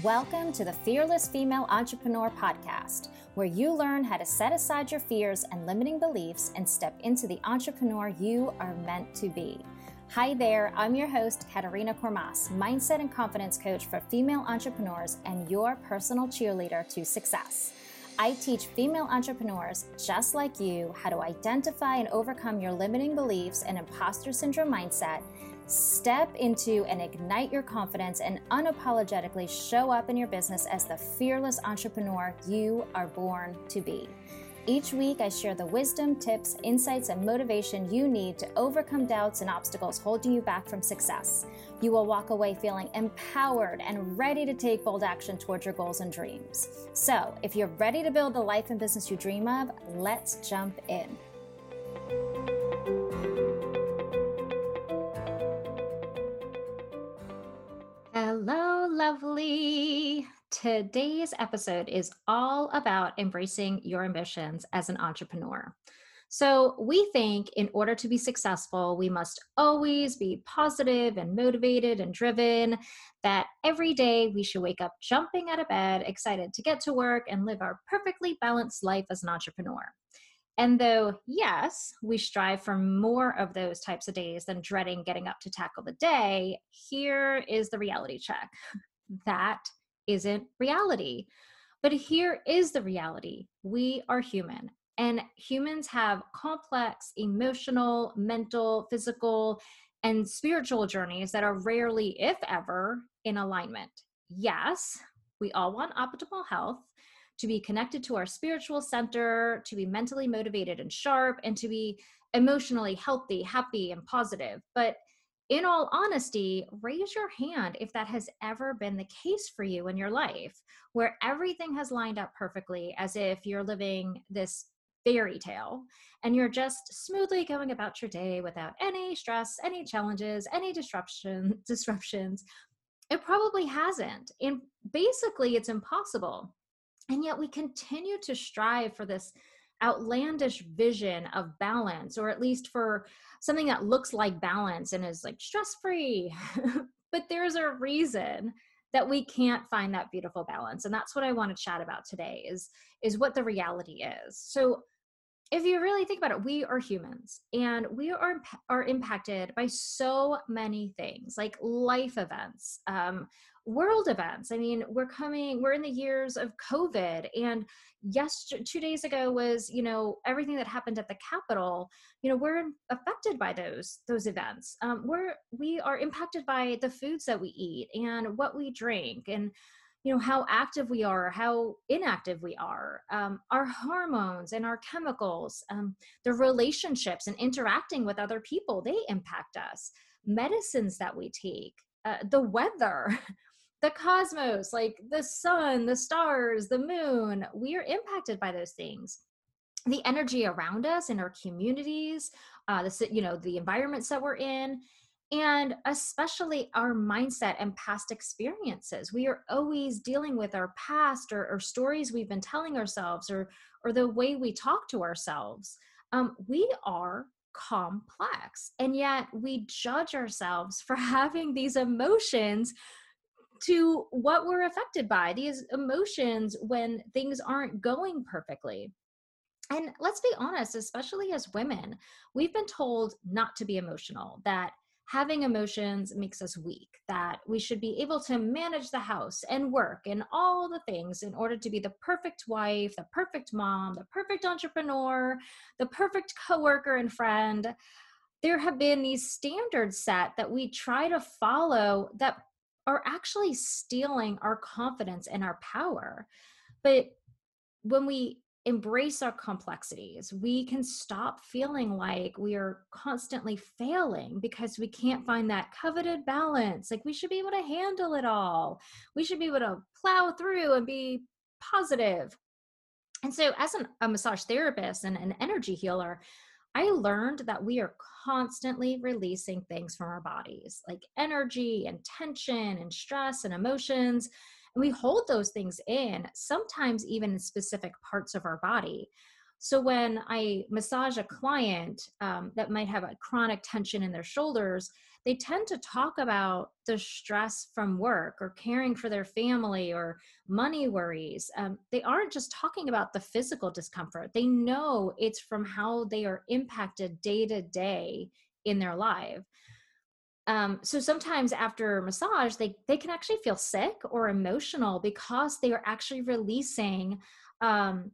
Welcome to the Fearless Female Entrepreneur Podcast, where you learn how to set aside your fears and limiting beliefs and step into the entrepreneur you are meant to be. Hi there, I'm your host, Katerina Kormas, mindset and confidence coach for female entrepreneurs and your personal cheerleader to success. I teach female entrepreneurs just like you how to identify and overcome your limiting beliefs and imposter syndrome mindset Step into and ignite your confidence and unapologetically show up in your business as the fearless entrepreneur you are born to be. Each week, I share the wisdom, tips, insights, and motivation you need to overcome doubts and obstacles holding you back from success. You will walk away feeling empowered and ready to take bold action towards your goals and dreams. So, if you're ready to build the life and business you dream of, let's jump in. Lovely. Today's episode is all about embracing your ambitions as an entrepreneur. So, we think in order to be successful, we must always be positive and motivated and driven, that every day we should wake up jumping out of bed, excited to get to work and live our perfectly balanced life as an entrepreneur. And though, yes, we strive for more of those types of days than dreading getting up to tackle the day, here is the reality check that isn't reality. But here is the reality we are human, and humans have complex emotional, mental, physical, and spiritual journeys that are rarely, if ever, in alignment. Yes, we all want optimal health, to be connected to our spiritual center, to be mentally motivated and sharp, and to be emotionally healthy, happy, and positive. But in all honesty, raise your hand if that has ever been the case for you in your life, where everything has lined up perfectly as if you're living this fairy tale and you're just smoothly going about your day without any stress, any challenges, any disruption disruptions. It probably hasn't. And basically it's impossible. And yet we continue to strive for this outlandish vision of balance, or at least for something that looks like balance and is like stress free. but there's a reason that we can't find that beautiful balance and that's what i want to chat about today is is what the reality is so if you really think about it, we are humans and we are are impacted by so many things, like life events, um, world events. I mean, we're coming, we're in the years of COVID, and yes, two days ago was you know everything that happened at the Capitol. You know, we're affected by those those events. Um, we're we are impacted by the foods that we eat and what we drink and you know how active we are how inactive we are um, our hormones and our chemicals um, the relationships and interacting with other people they impact us medicines that we take uh, the weather the cosmos like the sun the stars the moon we are impacted by those things. The energy around us in our communities uh, the you know the environments that we're in and especially our mindset and past experiences. We are always dealing with our past or, or stories we've been telling ourselves or or the way we talk to ourselves. Um, we are complex and yet we judge ourselves for having these emotions to what we're affected by these emotions when things aren't going perfectly and let's be honest, especially as women, we've been told not to be emotional, that having emotions makes us weak, that we should be able to manage the house and work and all the things in order to be the perfect wife, the perfect mom, the perfect entrepreneur, the perfect coworker and friend. There have been these standards set that we try to follow that are actually stealing our confidence and our power. But when we embrace our complexities. We can stop feeling like we are constantly failing because we can't find that coveted balance. Like we should be able to handle it all. We should be able to plow through and be positive. And so, as an, a massage therapist and an energy healer, I learned that we are constantly releasing things from our bodies, like energy and tension and stress and emotions and we hold those things in, sometimes even in specific parts of our body. So when I massage a client um, that might have a chronic tension in their shoulders, they tend to talk about the stress from work or caring for their family or money worries. Um, they aren't just talking about the physical discomfort, they know it's from how they are impacted day to day in their life. Um, so sometimes after massage, they, they can actually feel sick or emotional because they are actually releasing um,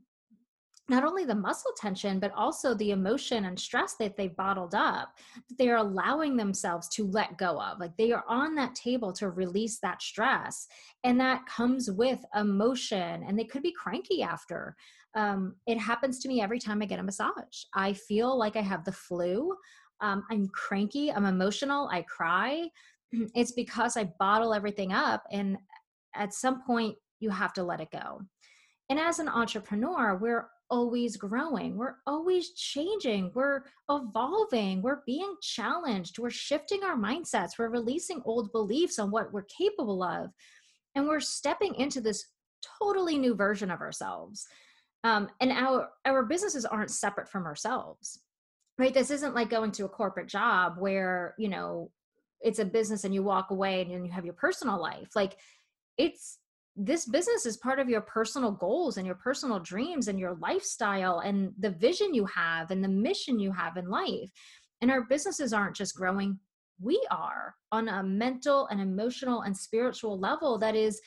not only the muscle tension but also the emotion and stress that they've bottled up that they are allowing themselves to let go of. Like they are on that table to release that stress and that comes with emotion and they could be cranky after. Um, it happens to me every time i get a massage. I feel like i have the flu. Um, i'm cranky i'm emotional i cry. It's because i bottle everything up and at some point you have to let it go. And as an entrepreneur, we're always growing. We're always changing. We're evolving. We're being challenged. We're shifting our mindsets. We're releasing old beliefs on what we're capable of. And we're stepping into this totally new version of ourselves. Um, and our our businesses aren't separate from ourselves right this isn't like going to a corporate job where you know it's a business and you walk away and you have your personal life like it's this business is part of your personal goals and your personal dreams and your lifestyle and the vision you have and the mission you have in life. And our businesses aren't just growing, we are on a mental and emotional and spiritual level that is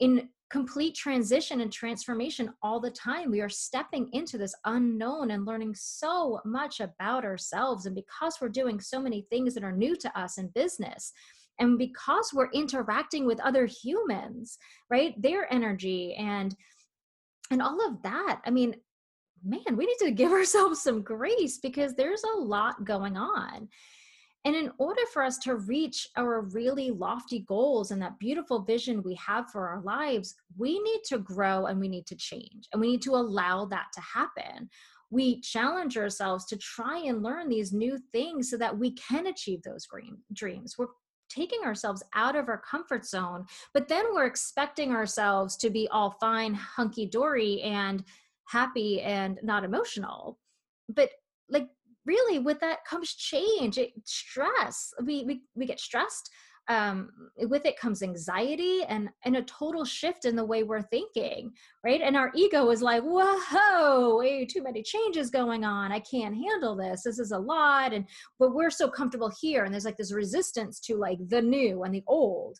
in complete transition and transformation all the time. We are stepping into this unknown and learning so much about ourselves. And because we're doing so many things that are new to us in business, and because we're interacting with other humans right their energy and and all of that i mean man we need to give ourselves some grace because there's a lot going on and in order for us to reach our really lofty goals and that beautiful vision we have for our lives, we need to grow and we need to change and we need to allow that to happen. We challenge ourselves to try and learn these new things so that we can achieve those dreams. We're taking ourselves out of our comfort zone, but then we're expecting ourselves to be all fine, hunky dory, and happy and not emotional. But like really with that comes change it, stress we, we we get stressed um, with it comes anxiety and and a total shift in the way we're thinking right? And our ego is like whoa way too many changes going on. I can't handle this. This is a lot. And but we're so comfortable here and there's like this resistance to like the new and the old.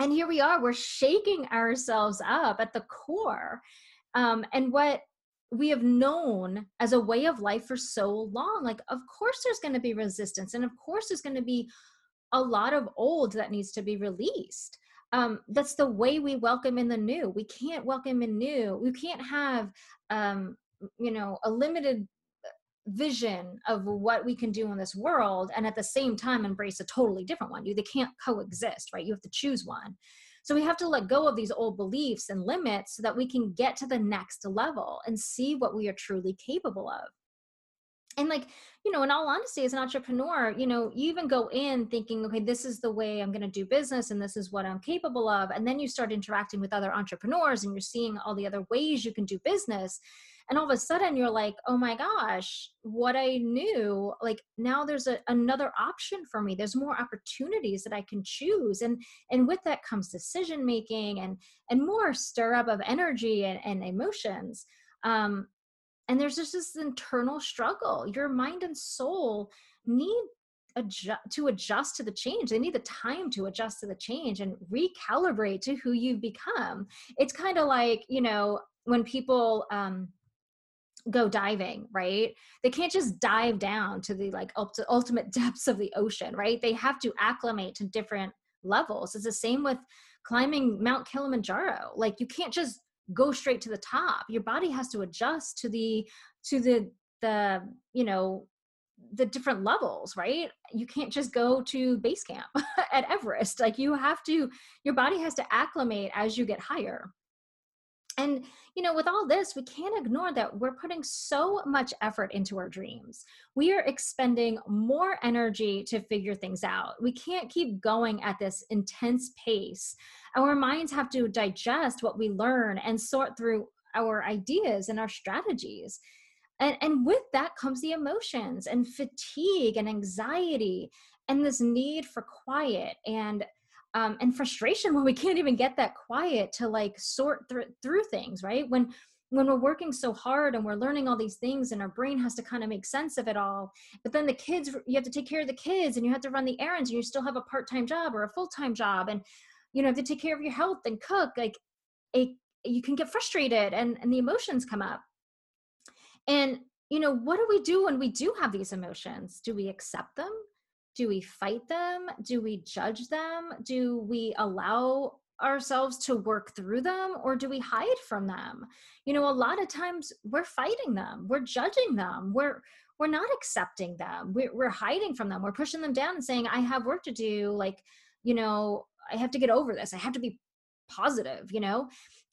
And here we are we're shaking ourselves up at the core um, and what we have known as a way of life for so long. Like of course there's going to be resistance and of course there's going to be a lot of old that needs to be released. Um, that's the way we welcome in the new. We can't welcome in new. We can't have um, you know a limited vision of what we can do in this world and at the same time embrace a totally different one. You they can't coexist right? You have to choose one. So we have to let go of these old beliefs and limits so that we can get to the next level and see what we are truly capable of and like you know in all honesty as an entrepreneur you know you even go in thinking okay this is the way i'm going to do business and this is what i'm capable of and then you start interacting with other entrepreneurs and you're seeing all the other ways you can do business and all of a sudden you're like oh my gosh what i knew like now there's a, another option for me. There's more opportunities that i can choose and and with that comes decision making and and more stir up of energy and, and emotions. Um and there's just this internal struggle. Your mind and soul need to adjust to the change. They need the time to adjust to the change and recalibrate to who you've become. It's kind of like you know when people um go diving right? They can't just dive down to the like ultimate depths of the ocean right? They have to acclimate to different levels. It's the same with climbing mount kilimanjaro. Like you can't just go straight to the top. Your body has to adjust to the to the the you know the different levels right? You can't just go to base camp at everest. Like you have to your body has to acclimate as you get higher and you know with all this we can't ignore that we're putting so much effort into our dreams. We are expending more energy to figure things out. We can't keep going at this intense pace. Our minds have to digest what we learn and sort through our ideas and our strategies. And and with that comes the emotions and fatigue and anxiety and this need for quiet and um, and frustration when we can't even get that quiet to like sort th- through things right? When when we're working so hard and we're learning all these things and our brain has to kind of make sense of it all but then the kids you have to take care of the kids and you have to run the errands and you still have a part-time job or a full-time job and you know have to take care of your health and cook like you can get frustrated and and the emotions come up. And you know what do we do when we do have these emotions? Do we accept them do we fight them? Do we judge them? Do we allow ourselves to work through them or do we hide from them? You know a lot of times we're fighting them we're judging them we're we're not accepting them we're, we're hiding from them we're pushing them down and saying i have work to do like you know i have to get over this i have to be positive you know?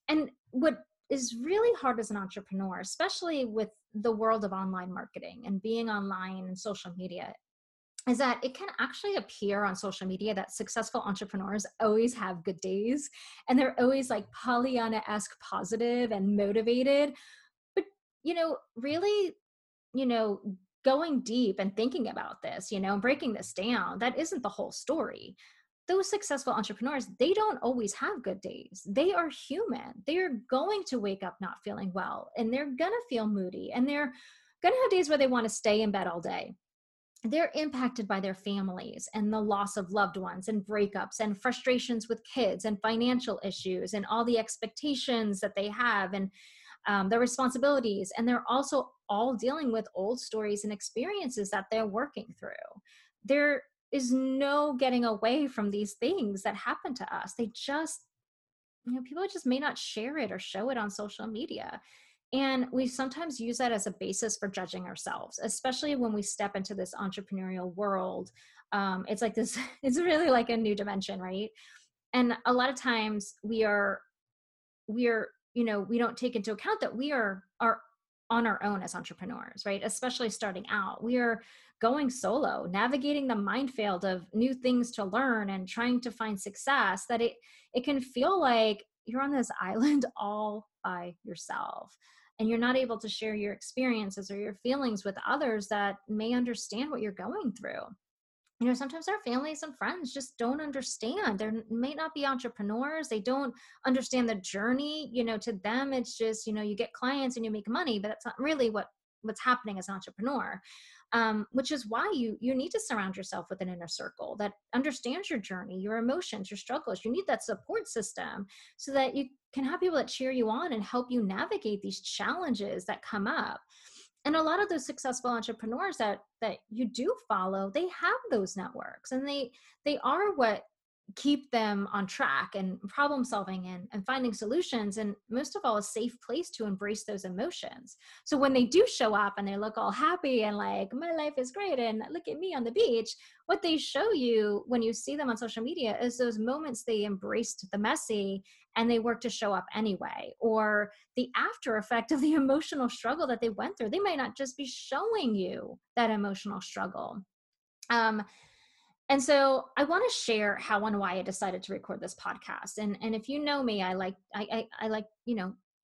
And what is really hard as an entrepreneur especially with the world of online marketing and being online and social media is that it can actually appear on social media that successful entrepreneurs always have good days and they're always like Pollyanna esque positive and motivated. But, you know, really, you know, going deep and thinking about this, you know, and breaking this down, that isn't the whole story. Those successful entrepreneurs, they don't always have good days. They are human. They're going to wake up not feeling well and they're going to feel moody and they're going to have days where they want to stay in bed all day they're impacted by their families and the loss of loved ones and breakups and frustrations with kids and financial issues and all the expectations that they have and um, their responsibilities. And they're also all dealing with old stories and experiences that they're working through. There is no getting away from these things that happen to us. They just you know people just may not share it or show it on social media and we sometimes use that as a basis for judging ourselves, especially when we step into this entrepreneurial world. Um, it's like this, it's really like a new dimension, right? And a lot of times we are, we are, you know, we don't take into account that we are, are on our own as entrepreneurs, right? Especially starting out. We are going solo, navigating the minefield of new things to learn and trying to find success that it it can feel like you're on this island all by yourself and you're not able to share your experiences or your feelings with others that may understand what you're going through. You know sometimes our families and friends just don't understand. They may not be entrepreneurs. They don't understand the journey you know to them. It's just you know you get clients and you make money but that's not really what what's happening as an entrepreneur um, which is why you you need to surround yourself with an inner circle that understands your journey your emotions your struggles. You need that support system so that you can have people that cheer you on and help you navigate these challenges that come up. And a lot of those successful entrepreneurs that that you do follow they have those networks and they they are what keep them on track and problem solving and, and finding solutions and most of all a safe place to embrace those emotions. So when they do show up and they look all happy and like my life is great and look at me on the beach what they show you when you see them on social media is those moments they embraced the messy and they work to show up anyway or the after effect of the emotional struggle that they went through. They might not just be showing you that emotional struggle. Um, and so I want to share how and why I decided to record this podcast. And and if you know me, I like I I, I like you know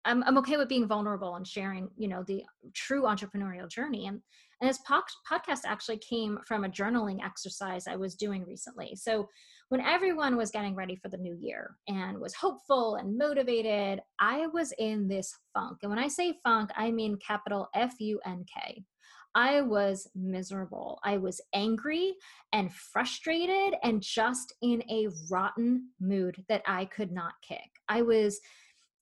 I'm I'm okay with being vulnerable and sharing you know the true entrepreneurial journey. And and this po- podcast actually came from a journaling exercise I was doing recently. So when everyone was getting ready for the new year and was hopeful and motivated, I was in this funk. And when I say funk, I mean capital F U N K. I was miserable. I was angry and frustrated and just in a rotten mood that I could not kick. I was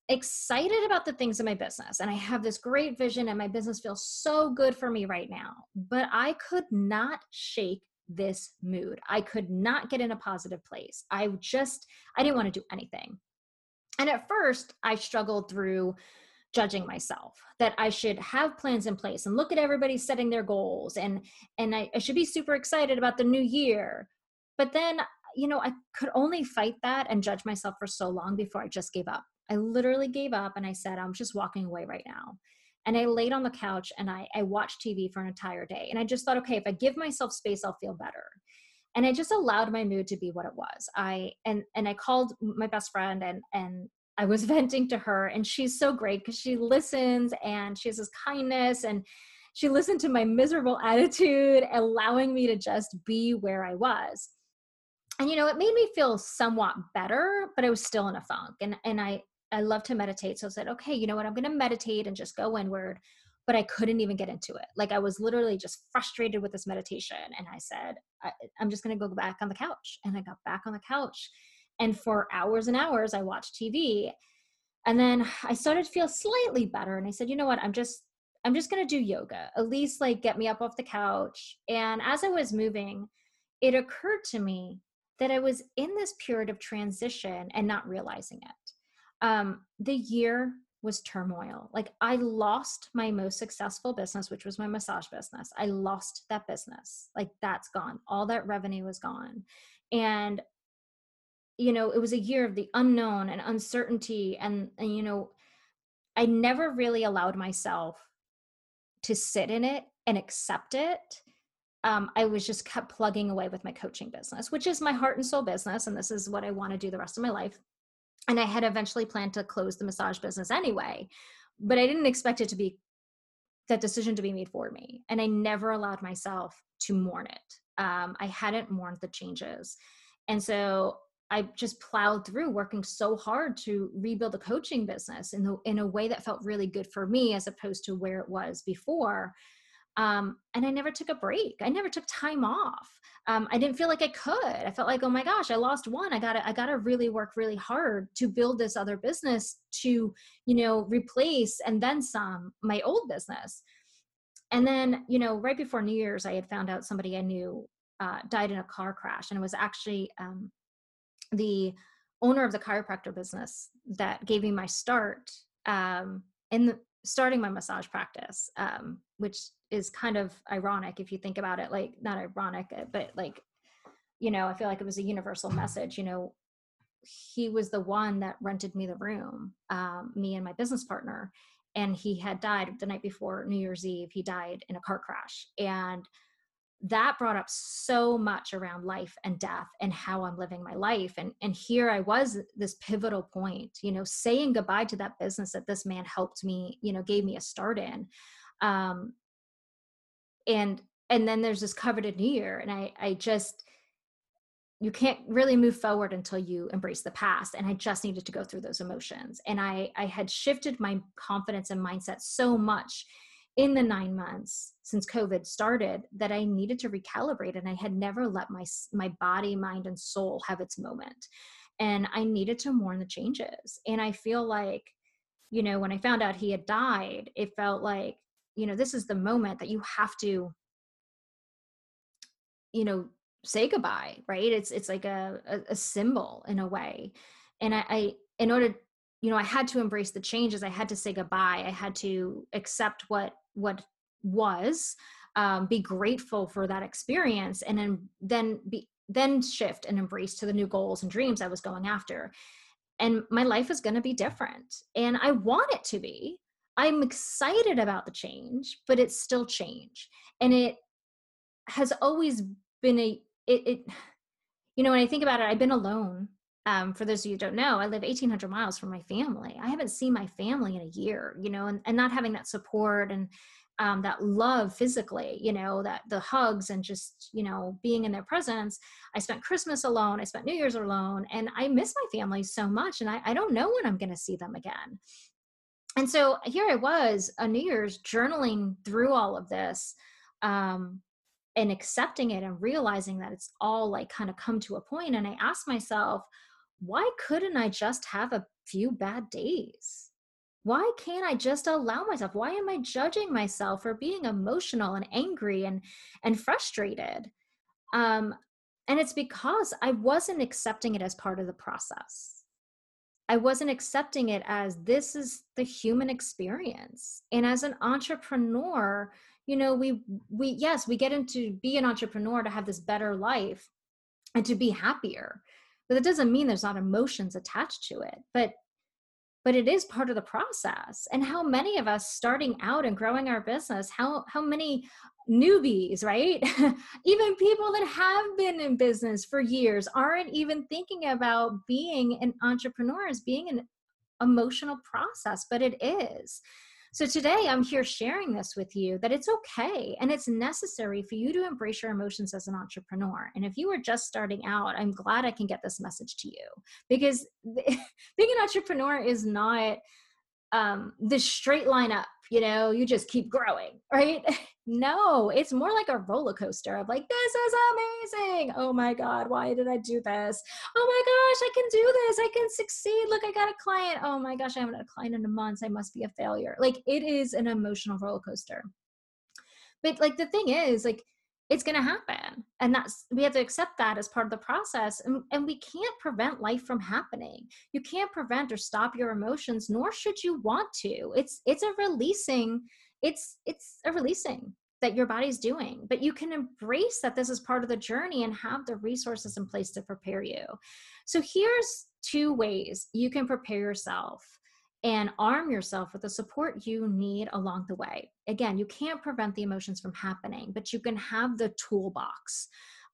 excited about the things in my business and I have this great vision and my business feels so good for me right now, but I could not shake this mood. I could not get in a positive place. I just I didn't want to do anything. And at first, I struggled through judging myself that i should have plans in place and look at everybody setting their goals and and I, I, should be super excited about the new year. But then you know i could only fight that and judge myself for so long before i just gave up. I literally gave up and i said i'm just walking away right now. And i laid on the couch and i, I watched tv for an entire day. And i just thought okay if i give myself space i'll feel better. And i just allowed my mood to be what it was. I and and i called my best friend and and I was venting to her, and she's so great because she listens and she has this kindness and she listened to my miserable attitude, allowing me to just be where I was. And you know, it made me feel somewhat better, but I was still in a funk. And and I I love to meditate, so I said, okay, you know what, I'm going to meditate and just go inward. But I couldn't even get into it. Like I was literally just frustrated with this meditation, and I said, I, I'm just going to go back on the couch. And I got back on the couch, and for hours and hours, I watched TV. And then I started to feel slightly better, and I said, you know what, I'm just I'm just going to do yoga, at least like get me up off the couch. And as I was moving, it occurred to me that I was in this period of transition and not realizing it. Um, the year was turmoil. Like I lost my most successful business, which was my massage business. I lost that business. Like that's gone. All that revenue was gone. And you know, it was a year of the unknown and uncertainty and, and you know, I never really allowed myself to sit in it and accept it. Um, i was just kept plugging away with my coaching business which is my heart and soul business and this is what i want to do the rest of my life. And i had eventually planned to close the massage business anyway but i didn't expect it to be that decision to be made for me and i never allowed myself to mourn it. Um, i hadn't mourned the changes. And so I just plowed through working so hard to rebuild the coaching business in the in a way that felt really good for me as opposed to where it was before. Um, and I never took a break. I never took time off. Um, I didn't feel like I could. I felt like, oh my gosh, I lost one. I gotta, I gotta really work really hard to build this other business to, you know, replace and then some my old business. And then, you know, right before New Year's, I had found out somebody I knew uh, died in a car crash, and it was actually um, the owner of the chiropractor business that gave me my start um, in the, starting my massage practice, um, which is kind of ironic if you think about it. Like not ironic, uh, but like you know, I feel like it was a universal message. You know, he was the one that rented me the room, um, me and my business partner, and he had died the night before New Year's Eve. He died in a car crash, and that brought up so much around life and death and how I'm living my life. And and here I was this pivotal point, you know, saying goodbye to that business that this man helped me, you know, gave me a start in. Um and and then there's this coveted new year. And I I just you can't really move forward until you embrace the past and i just needed to go through those emotions and i i had shifted my confidence and mindset so much in the nine months since covid started that i needed to recalibrate and i had never let my my body mind and soul have its moment. And i needed to mourn the changes. And i feel like you know when i found out he had died it felt like you know this is the moment that you have to you know say goodbye right? It's it's like a a, symbol in a way. And I, I in order you know i had to embrace the changes. I had to say goodbye. I had to accept what what was um, be grateful for that experience and then then be then shift and embrace to the new goals and dreams i was going after. And my life is going to be different and i want it to be. I'm excited about the change but it's still change and it has always been a it, it you know when i think about it i've been alone um, for those of you who don't know, I live 1800 miles from my family. I haven't seen my family in a year, you know, and, and not having that support and um, that love physically, you know, that the hugs and just, you know, being in their presence. I spent Christmas alone. I spent New Year's alone and I miss my family so much. And I, I don't know when I'm going to see them again. And so here I was on New Year's journaling through all of this um, and accepting it and realizing that it's all like kind of come to a point. And I asked myself, why couldn't I just have a few bad days? Why can't I just allow myself? Why am I judging myself for being emotional and angry and and frustrated? Um, and it's because I wasn't accepting it as part of the process. I wasn't accepting it as this is the human experience. And as an entrepreneur, you know, we we yes, we get into be an entrepreneur to have this better life and to be happier but that doesn't mean there's not emotions attached to it but but it is part of the process and how many of us starting out and growing our business how how many newbies right even people that have been in business for years aren't even thinking about being an entrepreneur as being an emotional process, but it is. So today I'm here sharing this with you that it's okay and it's necessary for you to embrace your emotions as an entrepreneur. And if you are just starting out, I'm glad I can get this message to you because being an entrepreneur is not um, this straight line up you know you just keep growing right no it's more like a roller coaster of like this is amazing! Oh my god why did i do this? Oh my gosh i can do this! I can succeed! Look i got a client! Oh my gosh i haven't had a client in a month! I must be a failure. Like it is an emotional roller coaster. But like the thing is like it's going to happen and that's we have to accept that as part of the process and, and we can't prevent life from happening. You can't prevent or stop your emotions nor should you want to. It's it's a releasing it's it's a releasing that your body's doing but you can embrace that this is part of the journey and have the resources in place to prepare you so here's two ways you can prepare yourself and arm yourself with the support you need along the way. Again, you can't prevent the emotions from happening, but you can have the toolbox.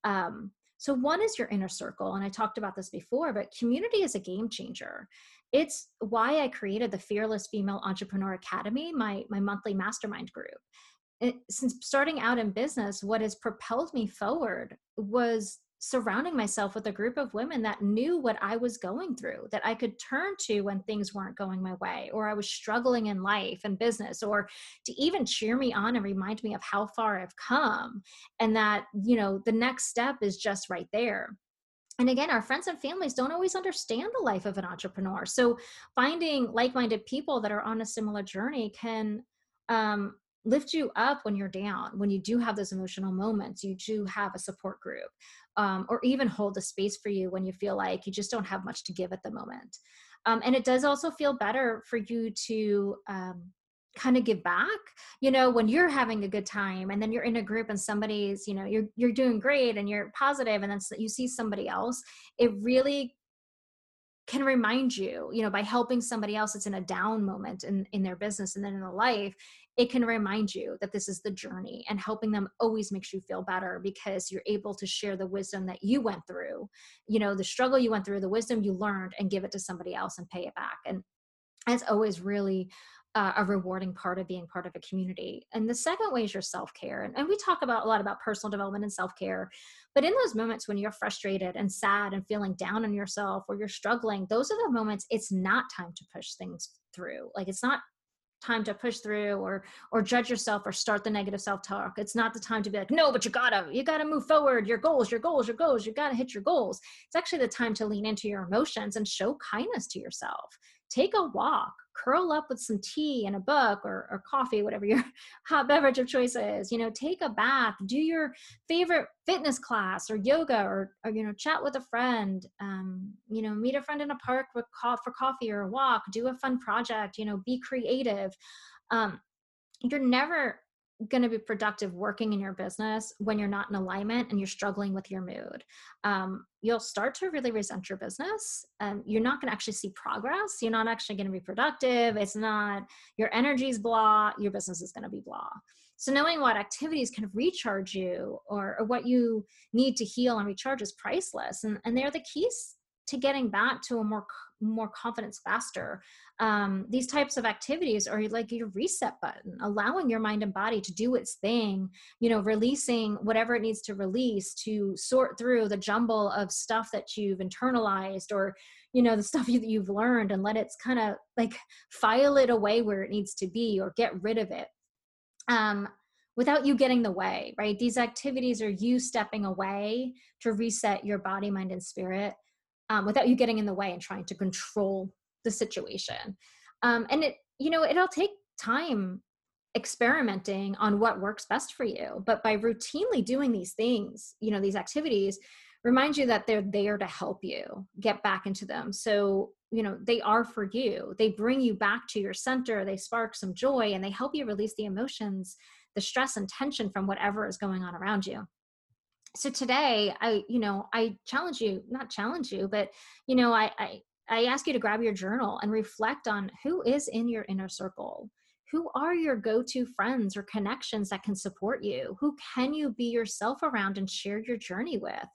Um, so, one is your inner circle. And I talked about this before, but community is a game changer. It's why I created the Fearless Female Entrepreneur Academy, my, my monthly mastermind group. It, since starting out in business, what has propelled me forward was surrounding myself with a group of women that knew what I was going through, that I could turn to when things weren't going my way, or I was struggling in life and business, or to even cheer me on and remind me of how far I've come and that, you know, the next step is just right there. And again, our friends and families don't always understand the life of an entrepreneur. So finding like minded people that are on a similar journey can um, lift you up when you're down when you do have those emotional moments you do have a support group um, or even hold a space for you when you feel like you just don't have much to give at the moment. Um, and it does also feel better for you to um, kind of give back you know when you're having a good time and then you're in a group and somebody's you know you're you're doing great and you're positive and then you see somebody else it really can remind you you know by helping somebody else that's in a down moment in in their business and then in their life it can remind you that this is the journey and helping them always makes you feel better because you're able to share the wisdom that you went through you know the struggle you went through the wisdom you learned and give it to somebody else and pay it back and it's always really uh, a rewarding part of being part of a community. And the second way is your self care. And, and, we talk about a lot about personal development and self care. But in those moments when you're frustrated and sad and feeling down on yourself or you're struggling, those are the moments it's not time to push things through. Like it's not time to push through or or judge yourself or start the negative self-talk it's not the time to be like no but you gotta you gotta move forward your goals your goals your goals you gotta hit your goals it's actually the time to lean into your emotions and show kindness to yourself take a walk curl up with some tea and a book or, or coffee whatever your hot beverage of choice is you know take a bath do your favorite fitness class or yoga or, or you know chat with a friend um, you know meet a friend in a park with co- for coffee or a walk do a fun project you know be creative. Um, you're never going to be productive working in your business when you're not in alignment and you're struggling with your mood. Um, you'll start to really resent your business. and you're not going to actually see progress. You're not actually going to be productive. It's not, your energy's blah, your business is going to be blah. So knowing what activities can recharge you or, or what you need to heal and recharge is priceless. And, and they're the keys to getting back to a more more confidence faster. Um, these types of activities are like your reset button allowing your mind and body to do its thing you know releasing whatever it needs to release to sort through the jumble of stuff that you've internalized or you know the stuff that you've learned and let it kind of like file it away where it needs to be or get rid of it. Um, without you getting the way right? These activities are you stepping away to reset your body mind and spirit um, without you getting in the way and trying to control the situation. Um, and it, you know, it'll take time experimenting on what works best for you. But by routinely doing these things, you know, these activities, remind you that they're there to help you get back into them. So, you know, they are for you. They bring you back to your center, they spark some joy, and they help you release the emotions, the stress and tension from whatever is going on around you so today i you know i challenge you not challenge you but you know I, I i ask you to grab your journal and reflect on who is in your inner circle. Who are your go-to friends or connections that can support you? Who can you be yourself around and share your journey with?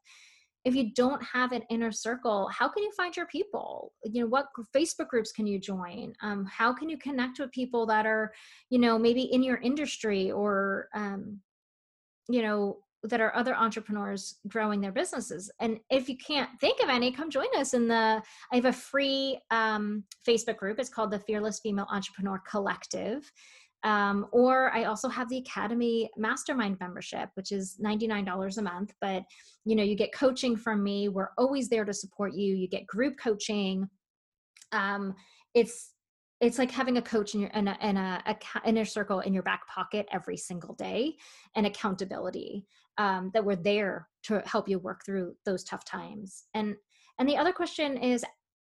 If you don't have an inner circle how can you find your people? You know what facebook groups can you join? Um, how can you connect with people that are you know maybe in your industry or um, you know that are other entrepreneurs growing their businesses and if you can't think of any come join us in the i have a free um, facebook group it's called the fearless female entrepreneur collective um, or I also have the Academy Mastermind membership, which is $99 a month. But you know, you get coaching from me. We're always there to support you. You get group coaching. Um, it's it's like having a coach in your in a, in a, a inner circle in your back pocket every single day and accountability um, that we're there to help you work through those tough times. And and the other question is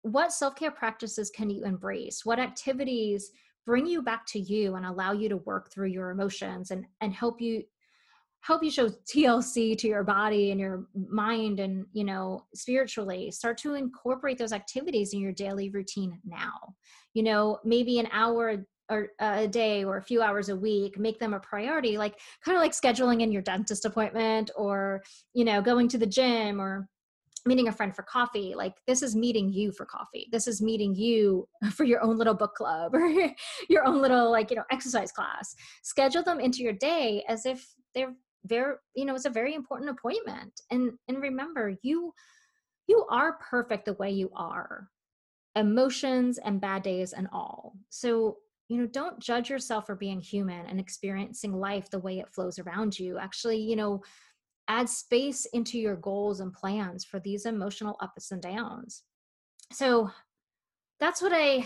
what self-care practices can you embrace? What activities bring you back to you and allow you to work through your emotions and and help you help you show TLC to your body and your mind and you know spiritually start to incorporate those activities in your daily routine now. You know maybe an hour or a day or a few hours a week make them a priority like kind of like scheduling in your dentist appointment or you know going to the gym or meeting a friend for coffee. Like this is meeting you for coffee. This is meeting you for your own little book club or your own little like you know exercise class. Schedule them into your day as if they're very you know it's a very important appointment. And and remember you you are perfect the way you are emotions and bad days and all. So you know don't judge yourself for being human and experiencing life the way it flows around you. Actually you know add space into your goals and plans for these emotional ups and downs. So that's what I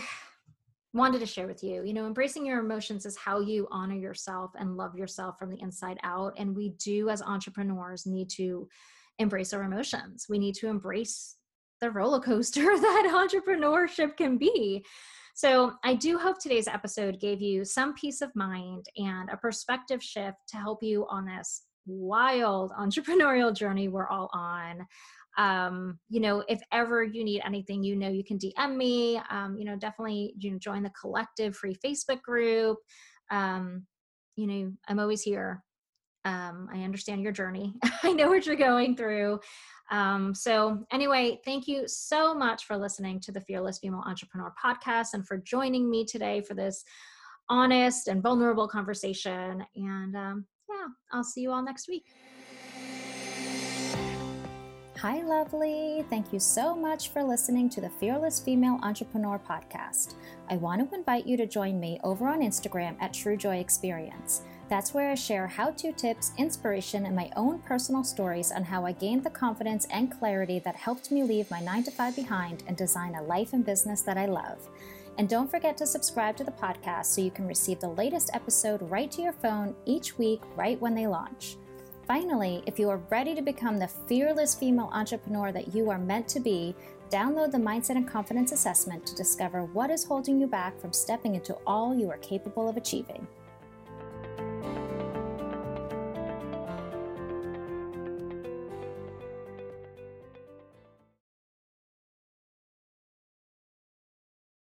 wanted to share with you. You know, embracing your emotions is how you honor yourself and love yourself from the inside out. And we do, as entrepreneurs, need to embrace our emotions. We need to embrace the roller coaster that entrepreneurship can be. So, I do hope today's episode gave you some peace of mind and a perspective shift to help you on this wild entrepreneurial journey we're all on. Um, you know, if ever you need anything, you know, you can DM me. Um, you know, definitely you know, join the collective free Facebook group. Um, you know, I'm always here. Um, I understand your journey. I know what you're going through. Um, so, anyway, thank you so much for listening to the Fearless Female Entrepreneur podcast and for joining me today for this honest and vulnerable conversation. And um, yeah, I'll see you all next week. Hi, lovely. Thank you so much for listening to the Fearless Female Entrepreneur podcast. I want to invite you to join me over on Instagram at True Joy Experience. That's where I share how to tips, inspiration, and my own personal stories on how I gained the confidence and clarity that helped me leave my 9 to 5 behind and design a life and business that I love. And don't forget to subscribe to the podcast so you can receive the latest episode right to your phone each week, right when they launch. Finally, if you are ready to become the fearless female entrepreneur that you are meant to be, download the Mindset and Confidence Assessment to discover what is holding you back from stepping into all you are capable of achieving.